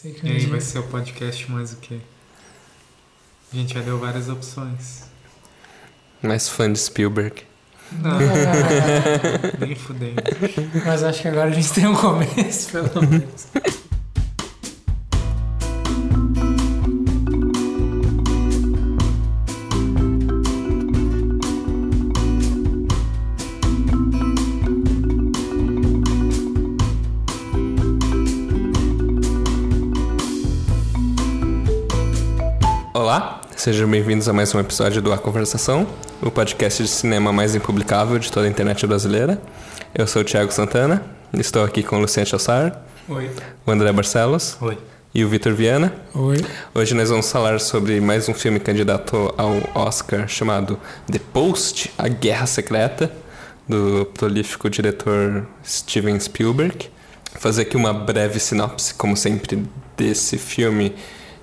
Sei que um E aí dia- vai ser o podcast mais o quê? A gente já deu várias opções. Mais fã de Spielberg. Não, nem fudendo. Mas acho que agora a gente tem um começo, pelo menos. Sejam bem-vindos a mais um episódio do A Conversação, o podcast de cinema mais impublicável de toda a internet brasileira. Eu sou o Thiago Santana, estou aqui com o Luciano Chassar, Oi. o André Barcelos Oi. e o Vitor Viana. Oi. Hoje nós vamos falar sobre mais um filme candidato ao Oscar chamado The Post, A Guerra Secreta, do prolífico diretor Steven Spielberg. Fazer aqui uma breve sinopse, como sempre, desse filme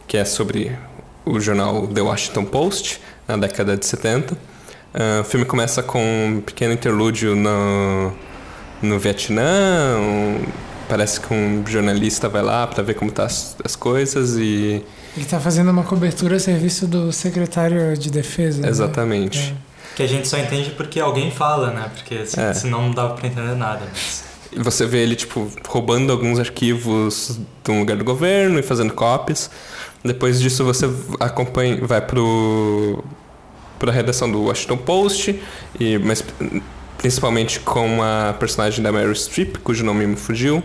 que é sobre o jornal The Washington Post, na década de 70. Ah, o filme começa com um pequeno interlúdio no, no Vietnã. um- parece que um jornalista vai lá para ver como tá as, as coisas e Ele tá fazendo uma cobertura a serviço do secretário de defesa. né? Exatamente. Que a gente só entende porque alguém fala, né? Porque se- É. senão não dava pra entender nada. Mas... Você vê ele, tipo, roubando alguns arquivos de um lugar do governo e fazendo cópias. Depois disso, você acompanha, vai pro, pra redação do Washington Post, e, mas principalmente com a personagem da Meryl Streep, cujo nome me fugiu,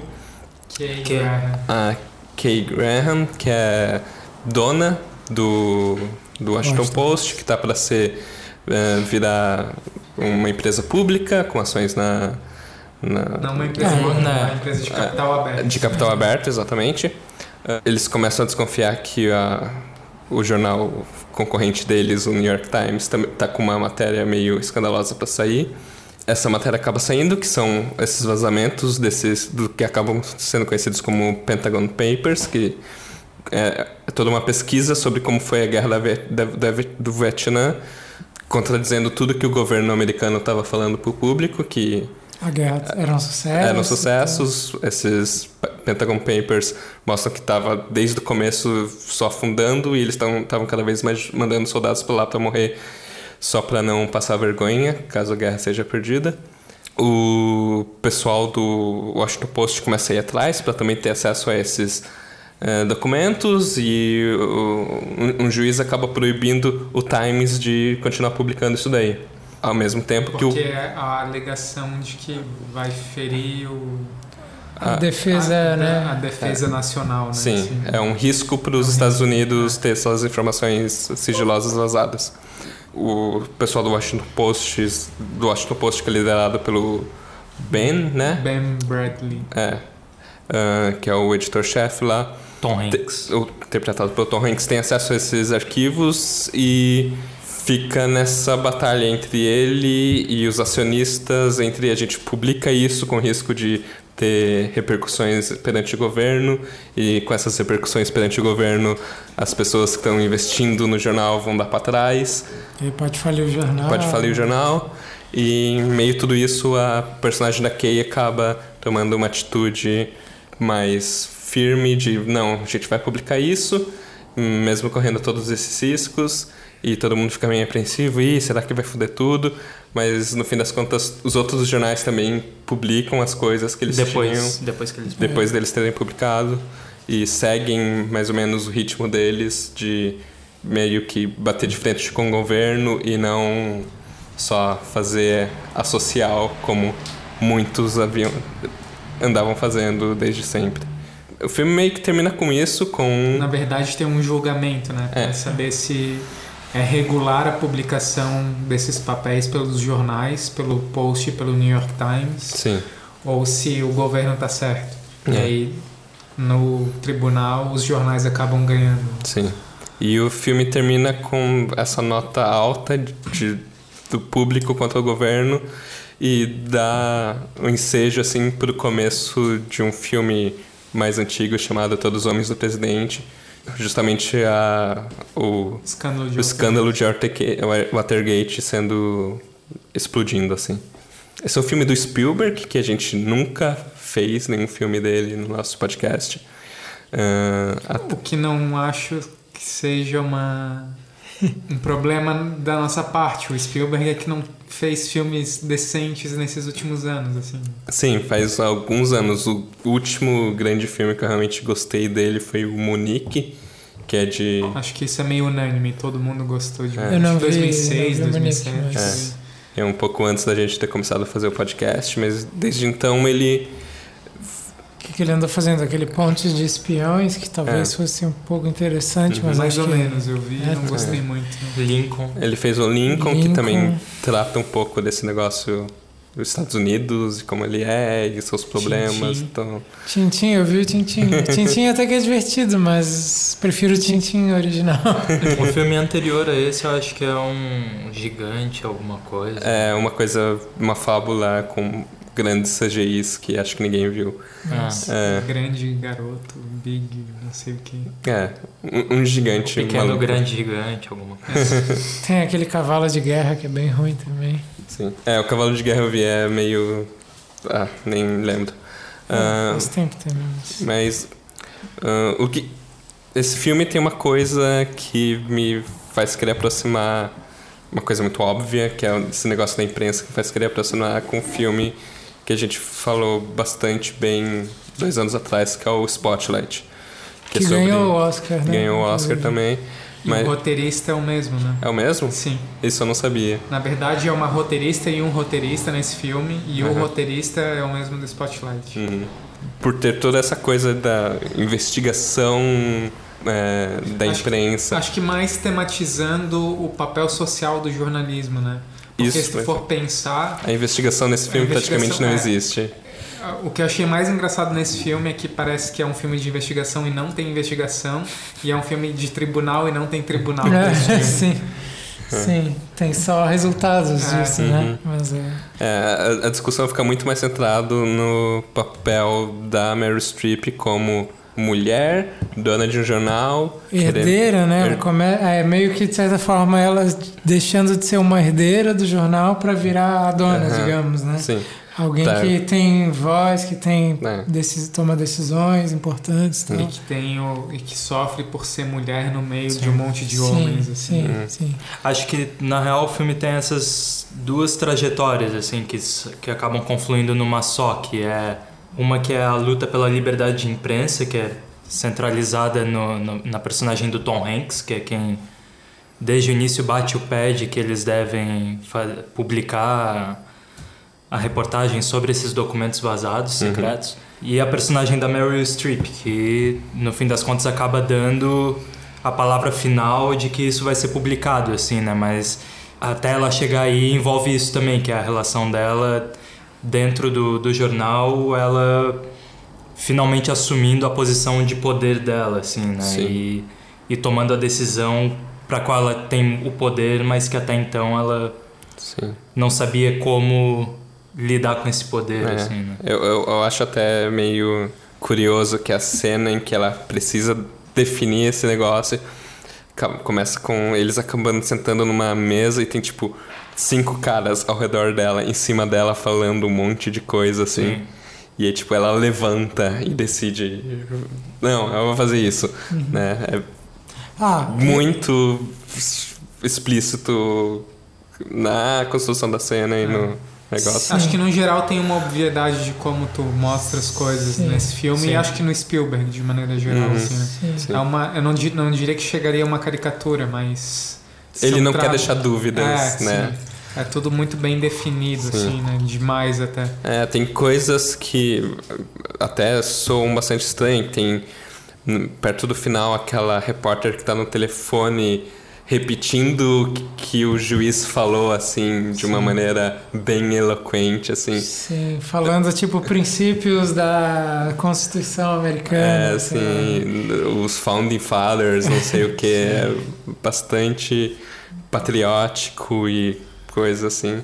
Que, Que- a Kay Graham, que é dona do, do Washington Washington Post, que tá para ser eh, virar uma empresa pública com ações na, na Não uma empresa, É, uma, né? uma empresa de capital aberto. de capital aberto, exatamente. Eh, Eles começam a desconfiar que a, o jornal concorrente deles, o New York Times, está com uma matéria meio escandalosa para sair. Essa matéria acaba saindo, que são esses vazamentos desses do que acabam sendo conhecidos como Pentagon Papers, que é, é toda uma pesquisa sobre como foi a guerra da, da- da- do Vietnã, contradizendo tudo que o governo americano estava falando para o público, que A guerra era um sucesso. eram sucessos. Esses P- Pentagon Papers mostram que estava desde o começo só afundando e eles estavam cada vez mais mandando soldados para lá para morrer só para não passar vergonha caso a guerra seja perdida. O pessoal do Washington Post começa a ir atrás para também ter acesso a esses eh, documentos e um juiz acaba proibindo o Times de continuar publicando isso daí. Ao mesmo tempo que o Porque é a alegação de que vai ferir o, A defesa, a, né? a defesa nacional, né? Sim, Assim. é um risco para os É um Estados risco, Unidos ter essas informações sigilosas vazadas. O pessoal do Washington Post, do Washington Post que é liderado pelo Ben, né? Ben Bradley. É, ah, que é o editor-chefe lá, Tom te- Hanks. o- interpretado pelo Tom Hanks, tem acesso a esses arquivos e fica nessa batalha entre ele e os acionistas, entre a gente publica isso com risco de ter repercussões perante o governo e com essas repercussões perante o governo as pessoas que estão investindo no jornal vão dar para trás Ele pode falir o jornal. pode falir o jornal. E em meio a tudo isso, a personagem da Kay acaba tomando uma atitude mais firme de não, a gente vai publicar isso, mesmo correndo todos esses riscos. E todo mundo fica meio apreensivo, e será que vai foder tudo? Mas no fim das contas, os outros jornais também publicam as coisas que eles tinham Depois, depois que eles. depois deles terem publicado e seguem mais ou menos o ritmo deles de meio que bater de frente com o governo e não só fazer a social como muitos haviam andavam fazendo desde sempre. O filme meio que termina com isso, com Na verdade, tem um julgamento, né? Pra É. saber se é regular a publicação desses papéis pelos jornais, pelo Post e pelo New York Times, sim, ou se o governo tá certo. E É. aí, no tribunal, os jornais acabam ganhando. sim. E o filme termina com essa nota alta de, do público contra o governo e dá um ensejo assim pro começo de um filme mais antigo chamado Todos os Homens do Presidente, justamente a o, Escândalo de o escândalo de Watergate- sendo explodindo assim. Esse é um filme do Spielberg que a gente nunca fez nenhum filme dele no nosso podcast. Uh, o que não acho que seja uma um problema da nossa parte. O Spielberg é que não fez filmes decentes nesses últimos anos, assim. Sim, faz alguns anos. O último grande filme que eu realmente gostei dele foi o Monique, que é de... Acho que isso é meio unânime, todo mundo gostou de é. Eu não 2006, vi, 2007. mas... É. é um pouco antes da gente ter começado a fazer o podcast, mas desde então ele que, que ele anda fazendo? Aquele ponte de espiões que talvez é. fosse um pouco interessante, mas mais ou que... menos eu vi, é, não gostei é. muito. Lincoln. Ele fez o Lincoln, Lincoln, que também trata um pouco desse negócio dos Estados Unidos e como ele é e seus problemas. Tintin. Então... Tintin, eu vi o Tintin. Tintin até que é divertido, mas prefiro o Tintin original. o filme anterior a esse eu acho que é um gigante, alguma coisa. É, uma coisa, uma fábula com grandes CGIs que acho que ninguém viu. Nossa, é. grande garoto, big, não sei o que. É, um, um gigante. Um pequeno, maluco. grande gigante, alguma coisa. Tem aquele cavalo de guerra que é bem ruim também. Sim. É, o cavalo de guerra eu vi é meio. Ah, nem lembro. É, uh, faz tempo também. Mas. Uh, o que. Esse filme tem uma coisa que me faz querer aproximar. Uma coisa muito óbvia, que é esse negócio da imprensa que faz querer aproximar com o filme que a gente falou bastante bem dois anos atrás, que é o Spotlight. Que, que é sobre... ganhou o Oscar, né? Ganhou o Oscar também. Mas... o roteirista é o mesmo, né? É o mesmo? Sim. Isso eu não sabia. Na verdade, é uma roteirista e um roteirista nesse filme, e uhum. o roteirista é o mesmo do Spotlight. Uhum. Por ter toda essa coisa da investigação é, da acho imprensa. Que, acho que mais tematizando o papel social do jornalismo, né? Porque Isso, se for pensar. A investigação nesse filme praticamente não é, existe. O que eu achei mais engraçado nesse filme é que parece que é um filme de investigação e não tem investigação, e é um filme de tribunal e não tem tribunal. É, sim. Sim, tem só resultados é. disso, né? uhum. né? Mas é... é a, a discussão fica muito mais centrado no papel da Mary Streep como mulher, dona de um jornal. Herdeira, né? É meio que, de certa forma, ela deixando de ser uma herdeira do jornal para virar a dona, uhum. digamos, né? Sim. Alguém tá. que tem voz, que tem é. decis, toma decisões importantes. E que, tem o, e que sofre por ser mulher no meio sim. de um monte de sim, homens. Assim. Sim, uhum. sim. Acho que, na real, o filme tem essas duas trajetórias assim que, que acabam confluindo numa só, que é uma que é a luta pela liberdade de imprensa, que é centralizada no, no, na personagem do Tom Hanks, que é quem desde o início bate o pé de que eles devem publicar a reportagem sobre esses documentos vazados, uhum. secretos. Uhum. E a personagem da Meryl Streep, que no fim das contas acaba dando a palavra final de que isso vai ser publicado, assim, né? Mas até ela chegar aí envolve isso também, que é a relação dela dentro do, do jornal, ela finalmente assumindo a posição de poder dela, assim, né? E, e tomando a decisão para qual ela tem o poder, mas que até então ela Sim. não sabia como lidar com esse poder, é. assim, né? Eu, eu, eu acho até meio curioso que a cena em que ela precisa definir esse negócio começa com eles acabando sentando numa mesa e tem tipo cinco caras ao redor dela, em cima dela, falando um monte de coisa assim. Sim. E aí, tipo, ela levanta e decide. Não, eu vou fazer isso. Uhum. Né? É ah, muito é... explícito na construção da cena e é. no negócio. Acho que no geral tem uma obviedade de como tu mostra as coisas Sim. nesse filme Sim. e acho que no Spielberg de maneira geral, uhum. assim, né? É uma, eu não, não diria que chegaria a uma caricatura, mas ele não quer deixar dúvidas, é, né? Sim. É tudo muito bem definido, sim. assim, né? Demais até. É, tem coisas que até soam bastante estranhas. Tem perto do final aquela repórter que está no telefone repetindo o que o juiz falou assim de uma maneira bem eloquente assim. Sim falando tipo princípios da Constituição americana é assim, assim os founding fathers não sei o que é bastante patriótico e coisa assim.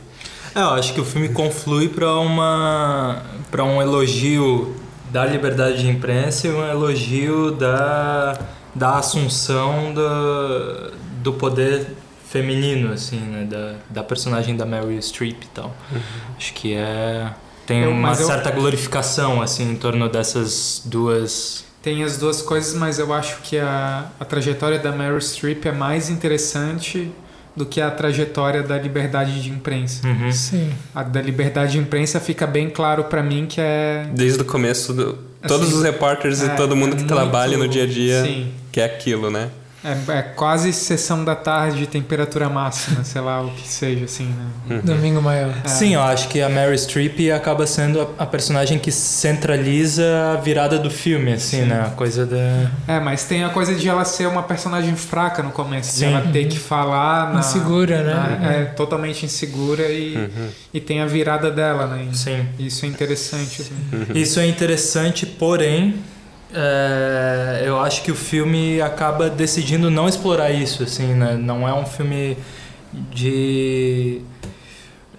É, eu acho que o filme conflui para uma para um elogio da liberdade de imprensa e um elogio da da assunção da do poder feminino, assim, né? Da, da personagem da Mary Streep e tal. Uhum. Acho que é... Tem eu, uma certa eu... glorificação, assim, em torno dessas duas tem as duas coisas, mas eu acho que a, a trajetória da Meryl Streep é mais interessante do que a trajetória da liberdade de imprensa. Uhum. Sim. A da liberdade de imprensa fica bem claro para mim que é. Desde o começo, do, todos assim, os repórteres é, e todo mundo é que muito, trabalha no dia a dia sim. que é aquilo, né? É, é, quase sessão da tarde, temperatura máxima, sei lá o que seja, assim, né? Uhum. Domingo maior. É. Sim, eu acho que a Mary Streep acaba sendo a, a, personagem que centraliza a virada do filme, assim, Sim. né? A coisa da. É, mas tem a coisa de ela ser uma personagem fraca no começo, Sim. de ela ter que falar. Na, insegura, né? Na, é, totalmente insegura e, uhum. e tem a virada dela, né? Sim. Isso é interessante. Assim. Uhum. Isso é interessante, porém é, eu acho que o filme acaba decidindo não explorar isso, assim, né? Não é um filme de...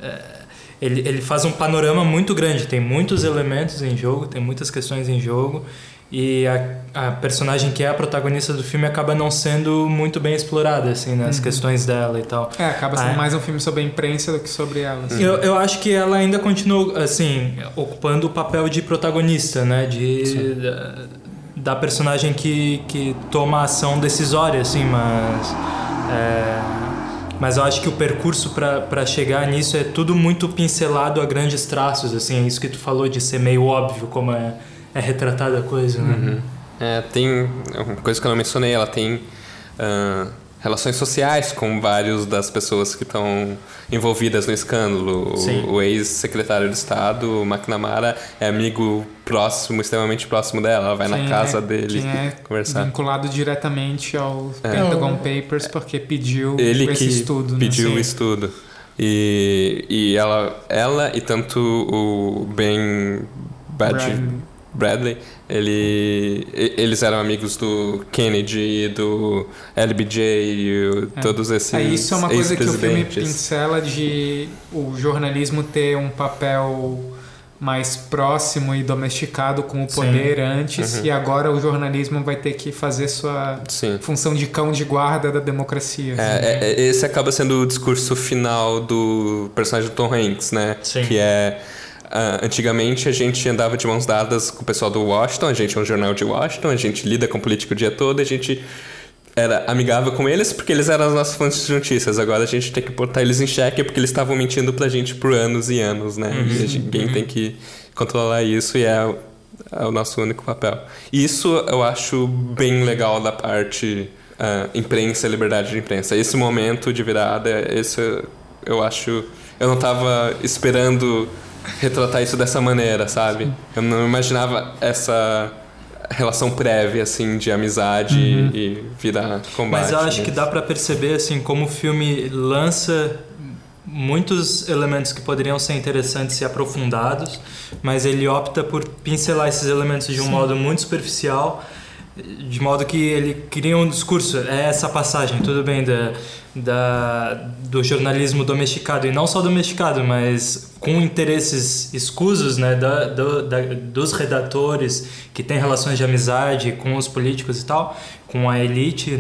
É, ele, ele faz um panorama muito grande, tem muitos elementos em jogo, tem muitas questões em jogo, e a, a personagem que é a protagonista do filme acaba não sendo muito bem explorada, assim, nas né? uhum. questões dela e tal. É, acaba sendo ah, mais um filme sobre a imprensa do que sobre ela. Assim. Eu, eu acho que ela ainda continua, assim, ocupando o papel de protagonista, né? De, da, da, personagem que, que toma ação decisória, assim, mas... É, mas eu acho que o percurso para chegar nisso é tudo muito pincelado a grandes traços, assim, é isso que tu falou de ser meio óbvio como é é retratada a coisa, né? Uhum. É, tem uma coisa que eu não mencionei, ela tem uh, relações sociais com vários das pessoas que estão envolvidas no escândalo. Sim. O, o ex-secretário de Estado, o McNamara, é amigo próximo, extremamente próximo dela. Ela vai quem na casa é, dele é conversar. Vinculado diretamente ao é. Pentagon Papers porque pediu Ele esse que estudo. Né? Pediu o estudo. E, e ela, ela e tanto o Ben Badger, Bradley, ele, eles eram amigos do Kennedy, do LBJ, e é. todos esses. É, isso é uma coisa que o filme pincela de o jornalismo ter um papel mais próximo e domesticado com o poder Sim. antes uhum. e agora o jornalismo vai ter que fazer sua Sim. função de cão de guarda da democracia. É, assim. é, esse acaba sendo o discurso final do personagem do Tom Hanks, né? Sim. Que é Uh, antigamente a gente andava de mãos dadas com o pessoal do Washington, a gente é um jornal de Washington, a gente lida com político o dia todo, a gente era amigável com eles porque eles eram as nossas fontes de notícias. Agora a gente tem que botar eles em xeque porque eles estavam mentindo pra gente por anos e anos, né? Uhum, e alguém uhum. tem que controlar isso e é, é, o nosso único papel. Isso eu acho bem legal da parte uh, imprensa, liberdade de imprensa. Esse momento de virada, esse eu acho. Eu não estava esperando retratar isso dessa maneira, sabe? Sim. Eu não imaginava essa relação prévia, assim, de amizade uhum. e virar combate. Mas eu acho que dá para perceber, assim, como o filme lança muitos elementos que poderiam ser interessantes e aprofundados, mas ele opta por pincelar esses elementos de um Sim. modo muito superficial, de modo que ele cria um discurso. É essa passagem, tudo bem, da, da, do jornalismo domesticado, e não só domesticado, mas com interesses escusos né, da, do, da, dos redatores que têm relações de amizade com os políticos e tal, com a elite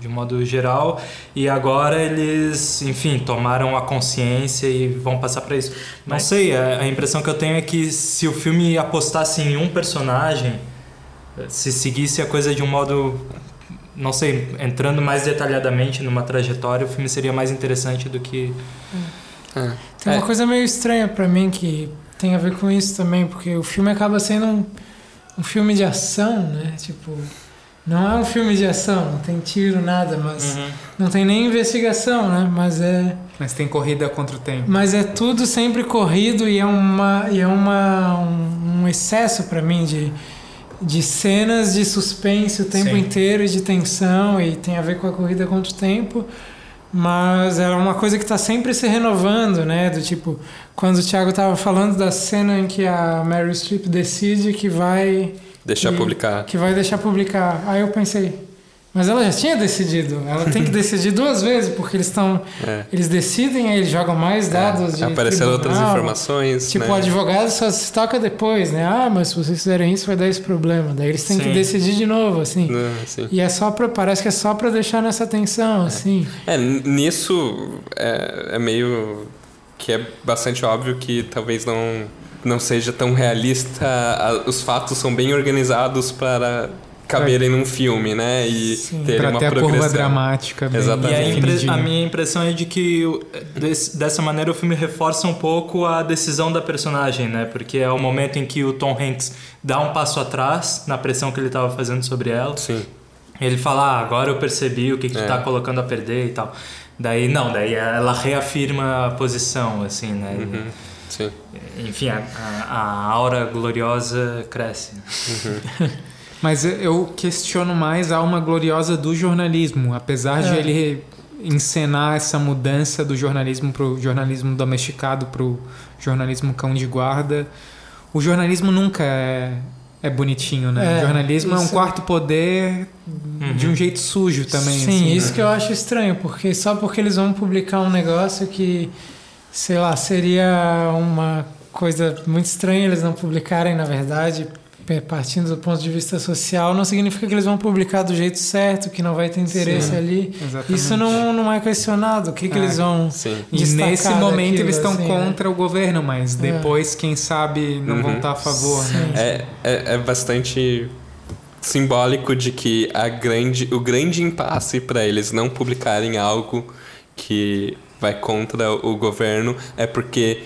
de modo geral, e agora eles, enfim, tomaram a consciência e vão passar para isso. Não Mas... sei, a, a impressão que eu tenho é que se o filme apostasse em um personagem, se seguisse a coisa de um modo não sei, entrando mais detalhadamente numa trajetória, o filme seria mais interessante do que. É. Tem uma é. coisa meio estranha para mim que tem a ver com isso também, porque o filme acaba sendo um, um filme de ação, né? Tipo, não é um filme de ação, não tem tiro, nada, mas uhum. não tem nem investigação, né? Mas é. Mas tem corrida contra o tempo. Mas é tudo sempre corrido e é uma e é uma um, um excesso para mim de de cenas de suspense o tempo Sim. inteiro, de tensão, e tem a ver com a corrida contra o tempo. Mas é uma coisa que está sempre se renovando, né? Do tipo, quando o Thiago estava falando da cena em que a Mary Streep decide que vai. Deixar publicar. Que vai deixar publicar. Aí eu pensei, mas ela já tinha decidido. Ela tem que decidir duas vezes, porque eles estão. É. Eles decidem, aí eles jogam mais é, dados. É. De Apareceram outras informações. Tipo, né? o advogado só se toca depois, né? Ah, mas se vocês fizerem isso, vai dar esse problema. Daí eles têm sim. que decidir de novo, assim. sim. E é só pra. Parece que é só pra deixar nessa tensão, é. assim. É, nisso é, é meio. que é bastante óbvio que talvez não não seja tão realista, os fatos são bem organizados para caberem num filme, né? E Sim, ter pra uma ter a progressão. curva dramática. bem Exatamente. E a, a minha impressão é de que o- des- dessa maneira o filme reforça um pouco a decisão da personagem, né? Porque é o momento em que o Tom Hanks dá um passo atrás na pressão que ele estava fazendo sobre ela. Sim. Ele fala, ah, agora eu percebi o que, que tu É. tá colocando a perder e tal. Daí, não, daí ela reafirma a posição, assim, né? Uhum. Sim. Enfim, a, a, a aura gloriosa cresce. Mas eu questiono mais a alma gloriosa do jornalismo, apesar de É. ele encenar essa mudança do jornalismo para o jornalismo domesticado para o jornalismo cão de guarda. O jornalismo nunca é, é bonitinho, né? É, o jornalismo é um isso- quarto poder de um jeito sujo também. Sim, assim, isso né? que eu acho estranho, porque só porque eles vão publicar um negócio que, sei lá, seria uma coisa muito estranha eles não publicarem, na verdade, partindo do ponto de vista social, não significa que eles vão publicar do jeito certo, que não vai ter interesse Sim, ali. Exatamente. Isso não, não é questionado. O que, que É. eles vão. Sim. E nesse momento daquilo, eles estão assim, contra o governo, mas É. depois, quem sabe, não vão Uhum. estar a favor, né? É, é, é bastante simbólico de que a grande, o grande impasse para eles não publicarem algo que vai contra o governo é porque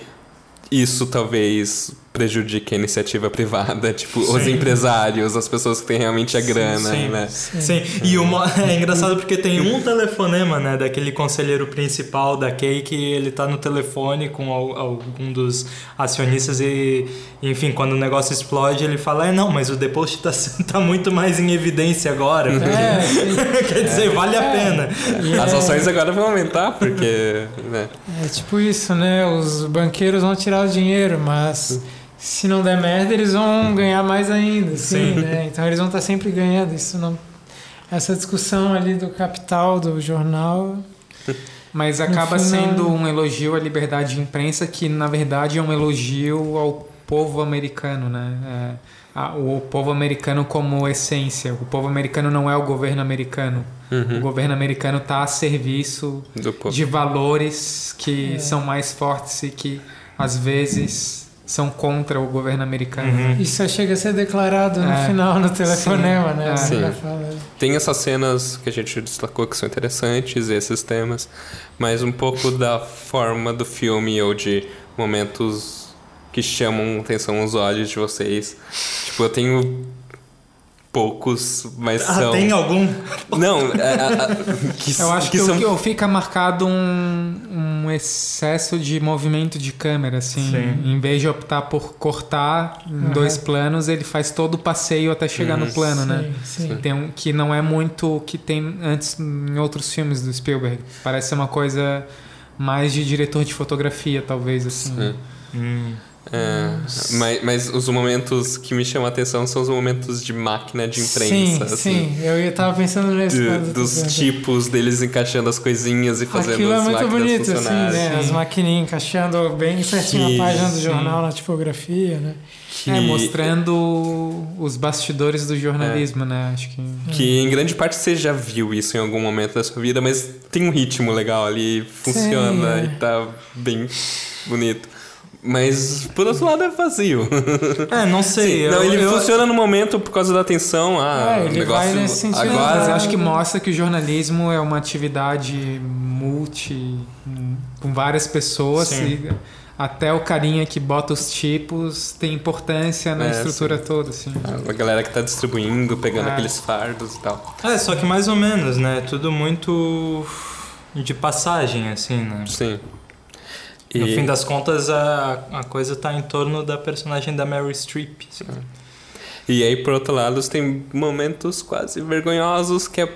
isso talvez prejudique a iniciativa privada, tipo, os Sim. empresários, as pessoas que têm realmente a grana, sim. né? Sim, e mo- é engraçado porque tem um telefonema, né, daquele conselheiro principal da Kay que ele tá no telefone com al- algum dos acionistas e, enfim, quando o negócio explode, ele fala: "É, não, mas o deposit tá, tá muito mais em evidência agora". É, sim. Quer dizer, vale a pena. E As é- ações agora vão aumentar porque, né? É tipo isso, né? Os banqueiros vão tirar o dinheiro, mas se não der merda, eles vão ganhar mais ainda, assim, Sim. né? Então eles vão estar sempre ganhando. Isso não. Essa discussão ali do capital do jornal. Mas acaba final- sendo um elogio à liberdade de imprensa que, na verdade, é um elogio ao povo americano, né? É, a- o povo americano como essência. O povo americano não é o governo americano. O governo americano está a serviço Do povo. de valores que É. são mais fortes e que, às vezes, são contra o governo americano. Uhum. né? Isso chega a ser declarado no É. final no telefonema, Sim. né? É. Sim. fala, Tem essas cenas que a gente destacou que são interessantes, esses temas, mas um pouco da forma do filme ou de momentos que chamam atenção aos olhos de vocês. Tipo, eu tenho poucos, mas Ah, são. tem algum? Não, é, é, é, que, Eu acho que, são. o que fica marcado um, um excesso de movimento de câmera, assim. Sim. Em vez de optar por cortar em Uhum. dois planos, ele faz todo o passeio até chegar no plano, né? Sim, sim. Tem um, que não é muito o que tem antes em outros filmes do Spielberg. Parece ser uma coisa mais de diretor de fotografia, talvez, assim. Sim. Hum. É, mas, mas os momentos que me chamam a atenção são os momentos de máquina de imprensa. Sim, assim. sim. Eu ia tava pensando nesse De- quando eu tô dos tipos deles encaixando as coisinhas e fazendo Aquilo é as muito máquinas bonito, assim, né? Sim. As maquininhas encaixando bem certinho Que- a página do sim. jornal na tipografia, né? Que, É, mostrando os bastidores do jornalismo, né? Acho que. que em grande parte você já viu isso em algum momento da sua vida, mas tem um ritmo legal ali, funciona é. e tá bem bonito. Mas, por outro lado, é vazio. É, não sei. Sim, não, eu- ele eu- funciona no momento por causa da atenção. Ah, É, ele negócio vai nesse sentido agora. Mas eu Ah, acho que mostra que o jornalismo é uma atividade multi, com várias pessoas. Sim. E até o carinha que bota os tipos tem importância na É, estrutura toda. Assim. A galera que tá distribuindo, pegando É. aqueles fardos e tal. É, só que mais ou menos, né? Tudo muito de passagem, assim, né? Sim. No E- fim das contas, a, a coisa tá em torno da personagem da Mary Streep. assim. E aí, por outro lado, tem momentos quase vergonhosos que é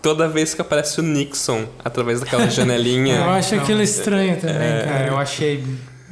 toda vez que aparece o Nixon através daquela janelinha. Eu acho aquilo estranho também, É, cara. É, eu achei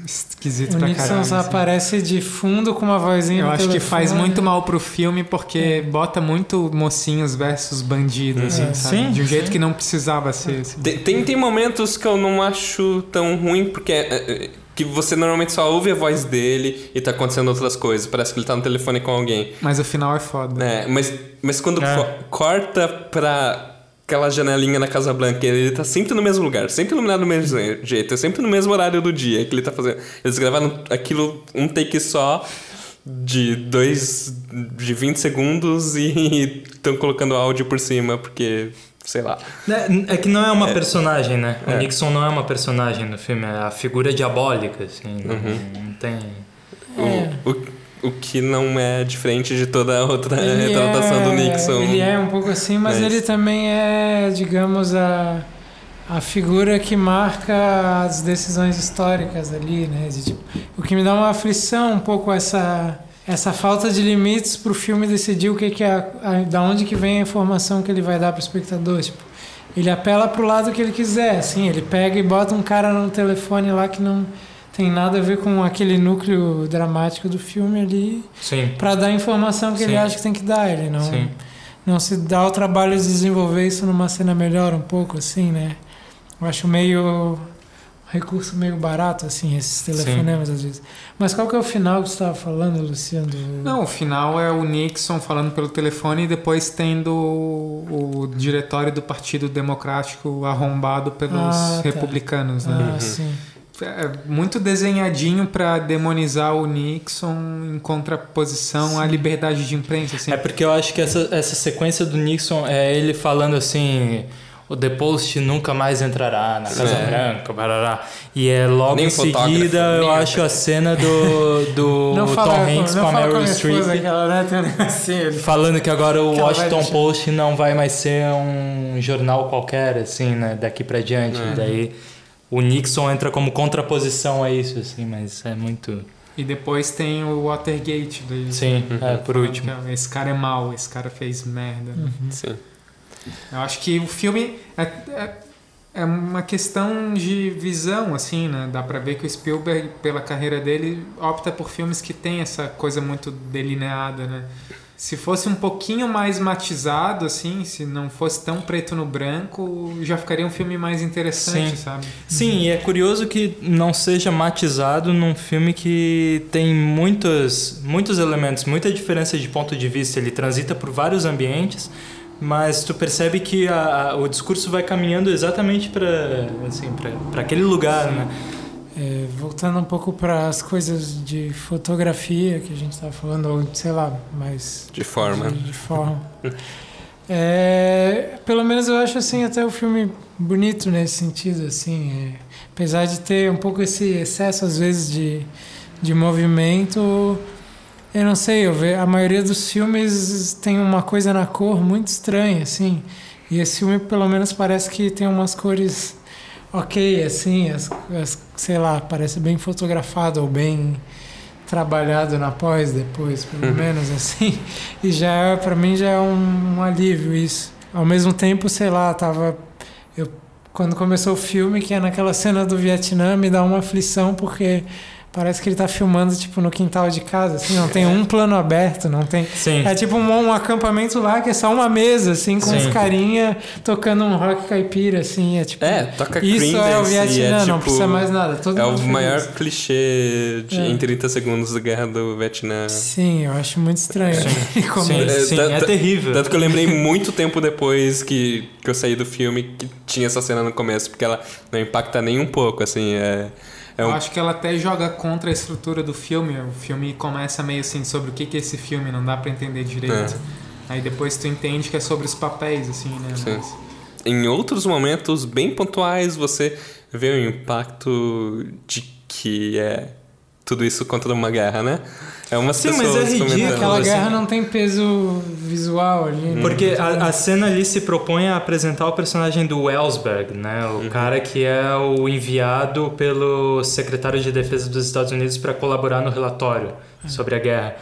esquisito o pra Nixon caralho. só assim. aparece de fundo com uma vozinha Eu acho que telefone. faz muito mal pro filme porque É. bota muito mocinhos versus bandidos, assim, É, sabe? sim, De um jeito sim. que não precisava ser. Assim. Tem, tem, tem momentos que eu não acho tão ruim, porque é, é, que você normalmente só ouve a voz dele e tá acontecendo outras coisas. Parece que ele tá no telefone com alguém. Mas o final é foda. É, mas, mas quando É. co- corta pra aquela janelinha na Casa Blanca, ele tá sempre no mesmo lugar, sempre iluminado do mesmo jeito, é sempre no mesmo horário do dia que ele tá fazendo. Eles gravaram aquilo um take só de dois de 20 segundos e estão colocando áudio por cima porque sei lá. É, é que não é uma é, personagem, né? O é. Nixon não é uma personagem no filme, é a figura diabólica, assim, uhum. não, não, tem o, o o que não é diferente de toda a outra ele retratação é, do Nixon. Ele é um pouco assim, mas, mas, ele também é, digamos, a, a figura que marca as decisões históricas ali, né? De, tipo, o que me dá uma aflição um pouco essa essa falta de limites para o filme decidir o que, que é, a, da onde que vem a informação que ele vai dar para o espectador. Tipo, ele apela para o lado que ele quiser, assim, ele pega e bota um cara no telefone lá que não tem nada a ver com aquele núcleo dramático do filme ali para dar a informação que Sim. ele acha que tem que dar ele não Sim. não se dá o trabalho de desenvolver isso numa cena melhor um pouco assim né eu acho meio recurso meio barato assim esses telefonemas Sim. às vezes mas qual que é o final que você estava falando Luciano não o final é o Nixon falando pelo telefone e depois tendo o, diretório do Partido Democrático arrombado pelos ah, tá. republicanos né ah, sim é muito desenhadinho para demonizar o Nixon em contraposição Sim. à liberdade de imprensa. Assim. É porque eu acho que essa, essa sequência do Nixon é ele falando assim o The Post nunca mais entrará na Casa é. Branca, barará. E é logo nem em seguida eu acho a cena do, do Tom fala, Hanks com a Meryl Streep assim, falando que agora o Washington Post não vai mais ser um jornal qualquer, assim, né, daqui para diante. Uhum. Daí o Nixon entra como contraposição a isso, assim, mas é muito. E depois tem o Watergate. Do... Sim, é, por último. Esse cara é mau, esse cara fez merda. Uhum. Sim. Eu acho que o filme é, é, é, uma questão de visão, assim, né? Dá pra ver que o Spielberg, pela carreira dele, opta por filmes que tem essa coisa muito delineada, né? Se fosse um pouquinho mais matizado, assim, se não fosse tão preto no branco, já ficaria um filme mais interessante, Sim. sabe? Sim, e é curioso que não seja matizado num filme que tem muitos, muitos elementos, muita diferença de ponto de vista. Ele transita por vários ambientes, mas tu percebe que a, a, o discurso vai caminhando exatamente para assim, aquele lugar, Sim. né? É, voltando um pouco para as coisas de fotografia que a gente estava falando, ou sei lá, mais. De forma. De, de forma. é, pelo menos eu acho assim até o filme bonito nesse sentido, assim. É, apesar de ter um pouco esse excesso, às vezes, de, de movimento. Eu não sei, eu vejo, a maioria dos filmes tem uma coisa na cor muito estranha, assim. E esse filme, pelo menos, parece que tem umas cores ok, assim, as, as, sei lá, parece bem fotografado ou bem trabalhado na pós depois, pelo uhum. menos assim. E já para mim já é um, um, alívio isso. Ao mesmo tempo, sei lá, tava eu quando começou o filme, que é naquela cena do Vietnã, me dá uma aflição porque Parece que ele tá filmando, tipo, no quintal de casa, assim, não tem um plano aberto, não tem... Sim. É tipo um, um acampamento lá que é só uma mesa, assim, com Sim. uns carinha tocando um rock caipira, assim, é tipo... É, toca Isso é o Vietnã, é, tipo, não precisa mais nada. Todo é o maior isso. clichê de, é. em 30 segundos da guerra do Vietnã. Sim, eu acho muito estranho. Sim, sim, é, sim é terrível. Tanto que eu lembrei muito tempo depois que, que eu saí do filme que tinha essa cena no começo, porque ela não impacta nem um pouco, assim, é... É um... Eu acho que ela até joga contra a estrutura do filme. O filme começa meio assim sobre o que, que é esse filme, não dá para entender direito. É. Aí depois tu entende que é sobre os papéis, assim, né? Sim. Mas... Em outros momentos bem pontuais você vê o impacto de que é tudo isso contra uma guerra, né? É uma Sim, mas é ridículo. Aquela assim. guerra não tem peso visual ali. Né? Porque a, a, cena ali se propõe a apresentar o personagem do Wellsberg, né? O uhum. cara que é o enviado pelo secretário de defesa dos Estados Unidos para colaborar no relatório é. sobre a guerra.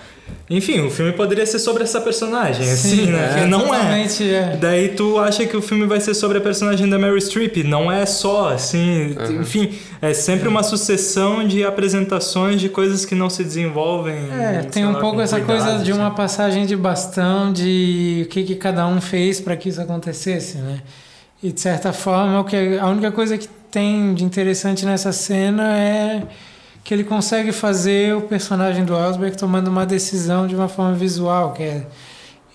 Enfim, o filme poderia ser sobre essa personagem, Sim, assim, né? É, não é. é. Daí tu acha que o filme vai ser sobre a personagem da Mary Streep. Não é só, assim. Uhum. Enfim, é sempre uma sucessão de apresentações de coisas que não se desenvolvem. É, tem um lá, pouco essa cuidado, coisa de uma assim. passagem de bastão de o que, que cada um fez para que isso acontecesse, né? E de certa forma, o que a única coisa que tem de interessante nessa cena é que ele consegue fazer o personagem do Elsberg tomando uma decisão de uma forma visual, que é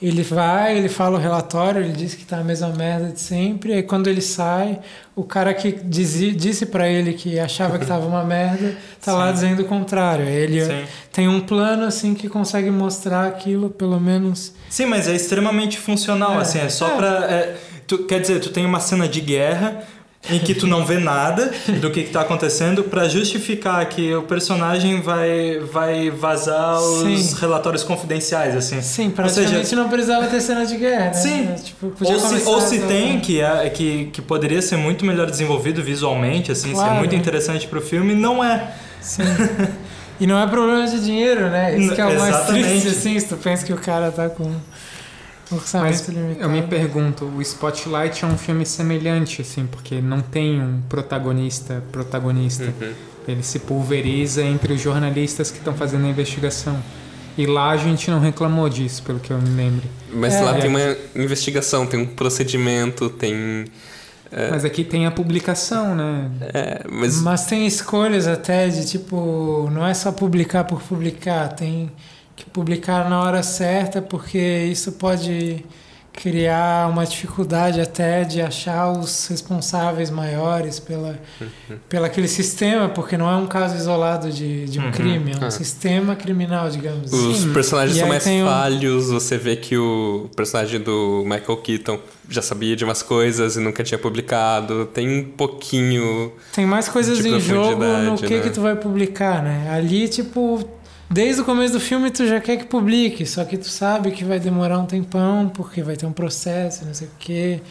ele vai, ele fala o relatório, ele diz que tá a mesma merda de sempre. Aí quando ele sai, o cara que dizia, disse para ele que achava que tava uma merda, tá Sim. lá dizendo o contrário. Ele Sim. tem um plano assim que consegue mostrar aquilo, pelo menos. Sim, mas é extremamente funcional, é. assim, é só é. pra. É, tu, quer dizer, tu tem uma cena de guerra em que tu não vê nada do que está acontecendo para justificar que o personagem vai, vai vazar os Sim. relatórios confidenciais, assim. Sim, praticamente seja, não precisava ter cena de guerra. Né? Sim. Tipo, ou se, ou se tem, que, é, que, que poderia ser muito melhor desenvolvido visualmente, assim, claro, ser muito interessante para o filme, não é. Sim. E não é problema de dinheiro, né? Isso que é o mais triste, assim, se tu pensa que o cara tá com mas limitado. eu me pergunto, o Spotlight é um filme semelhante, assim, porque não tem um protagonista protagonista. Uhum. Ele se pulveriza entre os jornalistas que estão fazendo a investigação. E lá a gente não reclamou disso, pelo que eu me lembro. Mas é, lá tem uma investigação, tem um procedimento, tem. É... Mas aqui tem a publicação, né? É, mas... mas tem escolhas até de tipo. Não é só publicar por publicar, tem que publicar na hora certa, porque isso pode criar uma dificuldade até de achar os responsáveis maiores pela, uhum. pela aquele sistema, porque não é um caso isolado de, de um uhum. crime, é um uhum. sistema criminal, digamos. Os Sim. personagens e são mais falhos, um... você vê que o personagem do Michael Keaton já sabia de umas coisas e nunca tinha publicado, tem um pouquinho Tem mais coisas em jogo no que né? que tu vai publicar, né? Ali, tipo, Desde o começo do filme tu já quer que publique, só que tu sabe que vai demorar um tempão, porque vai ter um processo, não sei o quê.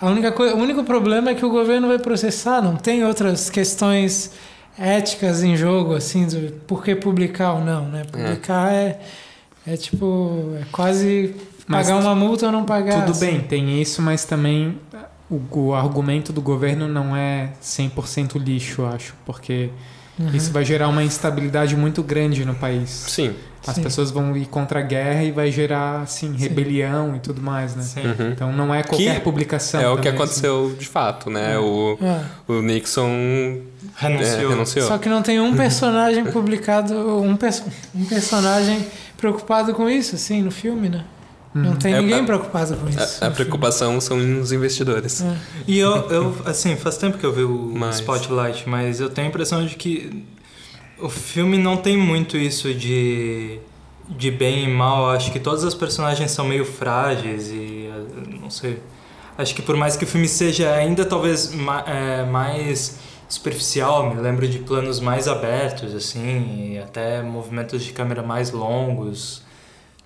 A única coisa, o único problema é que o governo vai processar, não tem outras questões éticas em jogo, assim, do por que publicar ou não, né? Publicar é, é, é tipo, é quase pagar uma multa ou não pagar. Tudo assim. bem, tem isso, mas também o, o argumento do governo não é 100% lixo, eu acho, porque Uhum. Isso vai gerar uma instabilidade muito grande no país. Sim. As Sim. pessoas vão ir contra a guerra e vai gerar assim rebelião Sim. e tudo mais, né? Uhum. Então não é qualquer que publicação. É o que aconteceu assim. de fato, né? É. O, é. o Nixon renunciou. É, renunciou. Só que não tem um personagem publicado, um, perso um personagem preocupado com isso, assim, no filme, né? Não uhum. tem é, ninguém preocupado com isso. A, a preocupação são os investidores. É. E eu, eu, assim, faz tempo que eu vi o mas... Spotlight, mas eu tenho a impressão de que o filme não tem muito isso de, de bem e mal. Acho que todas as personagens são meio frágeis e não sei. Acho que por mais que o filme seja ainda talvez é, mais superficial, me lembro de planos mais abertos, assim, e até movimentos de câmera mais longos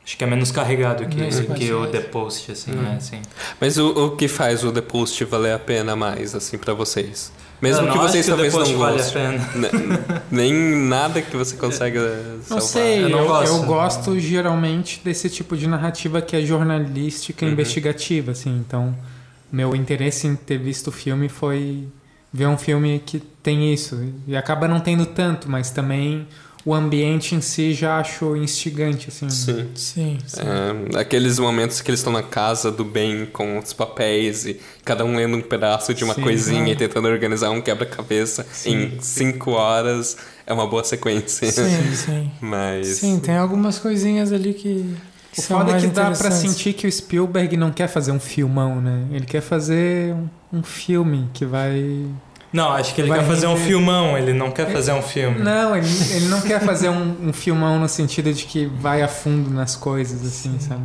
Acho que é menos carregado que, que o The Post, assim, hum. né? Assim. Mas o, o que faz o The Post valer a pena mais, assim, para vocês? Mesmo que vocês que talvez não gostem. Vale nem nada que você consiga não salvar. Sei, eu, não gosto. eu gosto geralmente desse tipo de narrativa que é jornalística uhum. investigativa, assim. Então, meu interesse em ter visto o filme foi ver um filme que tem isso. E acaba não tendo tanto, mas também o ambiente em si já acho instigante, assim. Sim. Sim. sim. É, aqueles momentos que eles estão na casa do bem com os papéis e cada um lendo um pedaço de uma sim, coisinha é. e tentando organizar um quebra-cabeça em cinco horas é uma boa sequência. Sim, sim. Mas... Sim, tem algumas coisinhas ali que. o foda é que dá pra sentir que o Spielberg não quer fazer um filmão, né? Ele quer fazer um, um filme que vai não, acho que ele quer fazer um filmão, ele não quer fazer um filme. Não, ele, ele não quer fazer um, um filmão no sentido de que vai a fundo nas coisas, assim, sabe?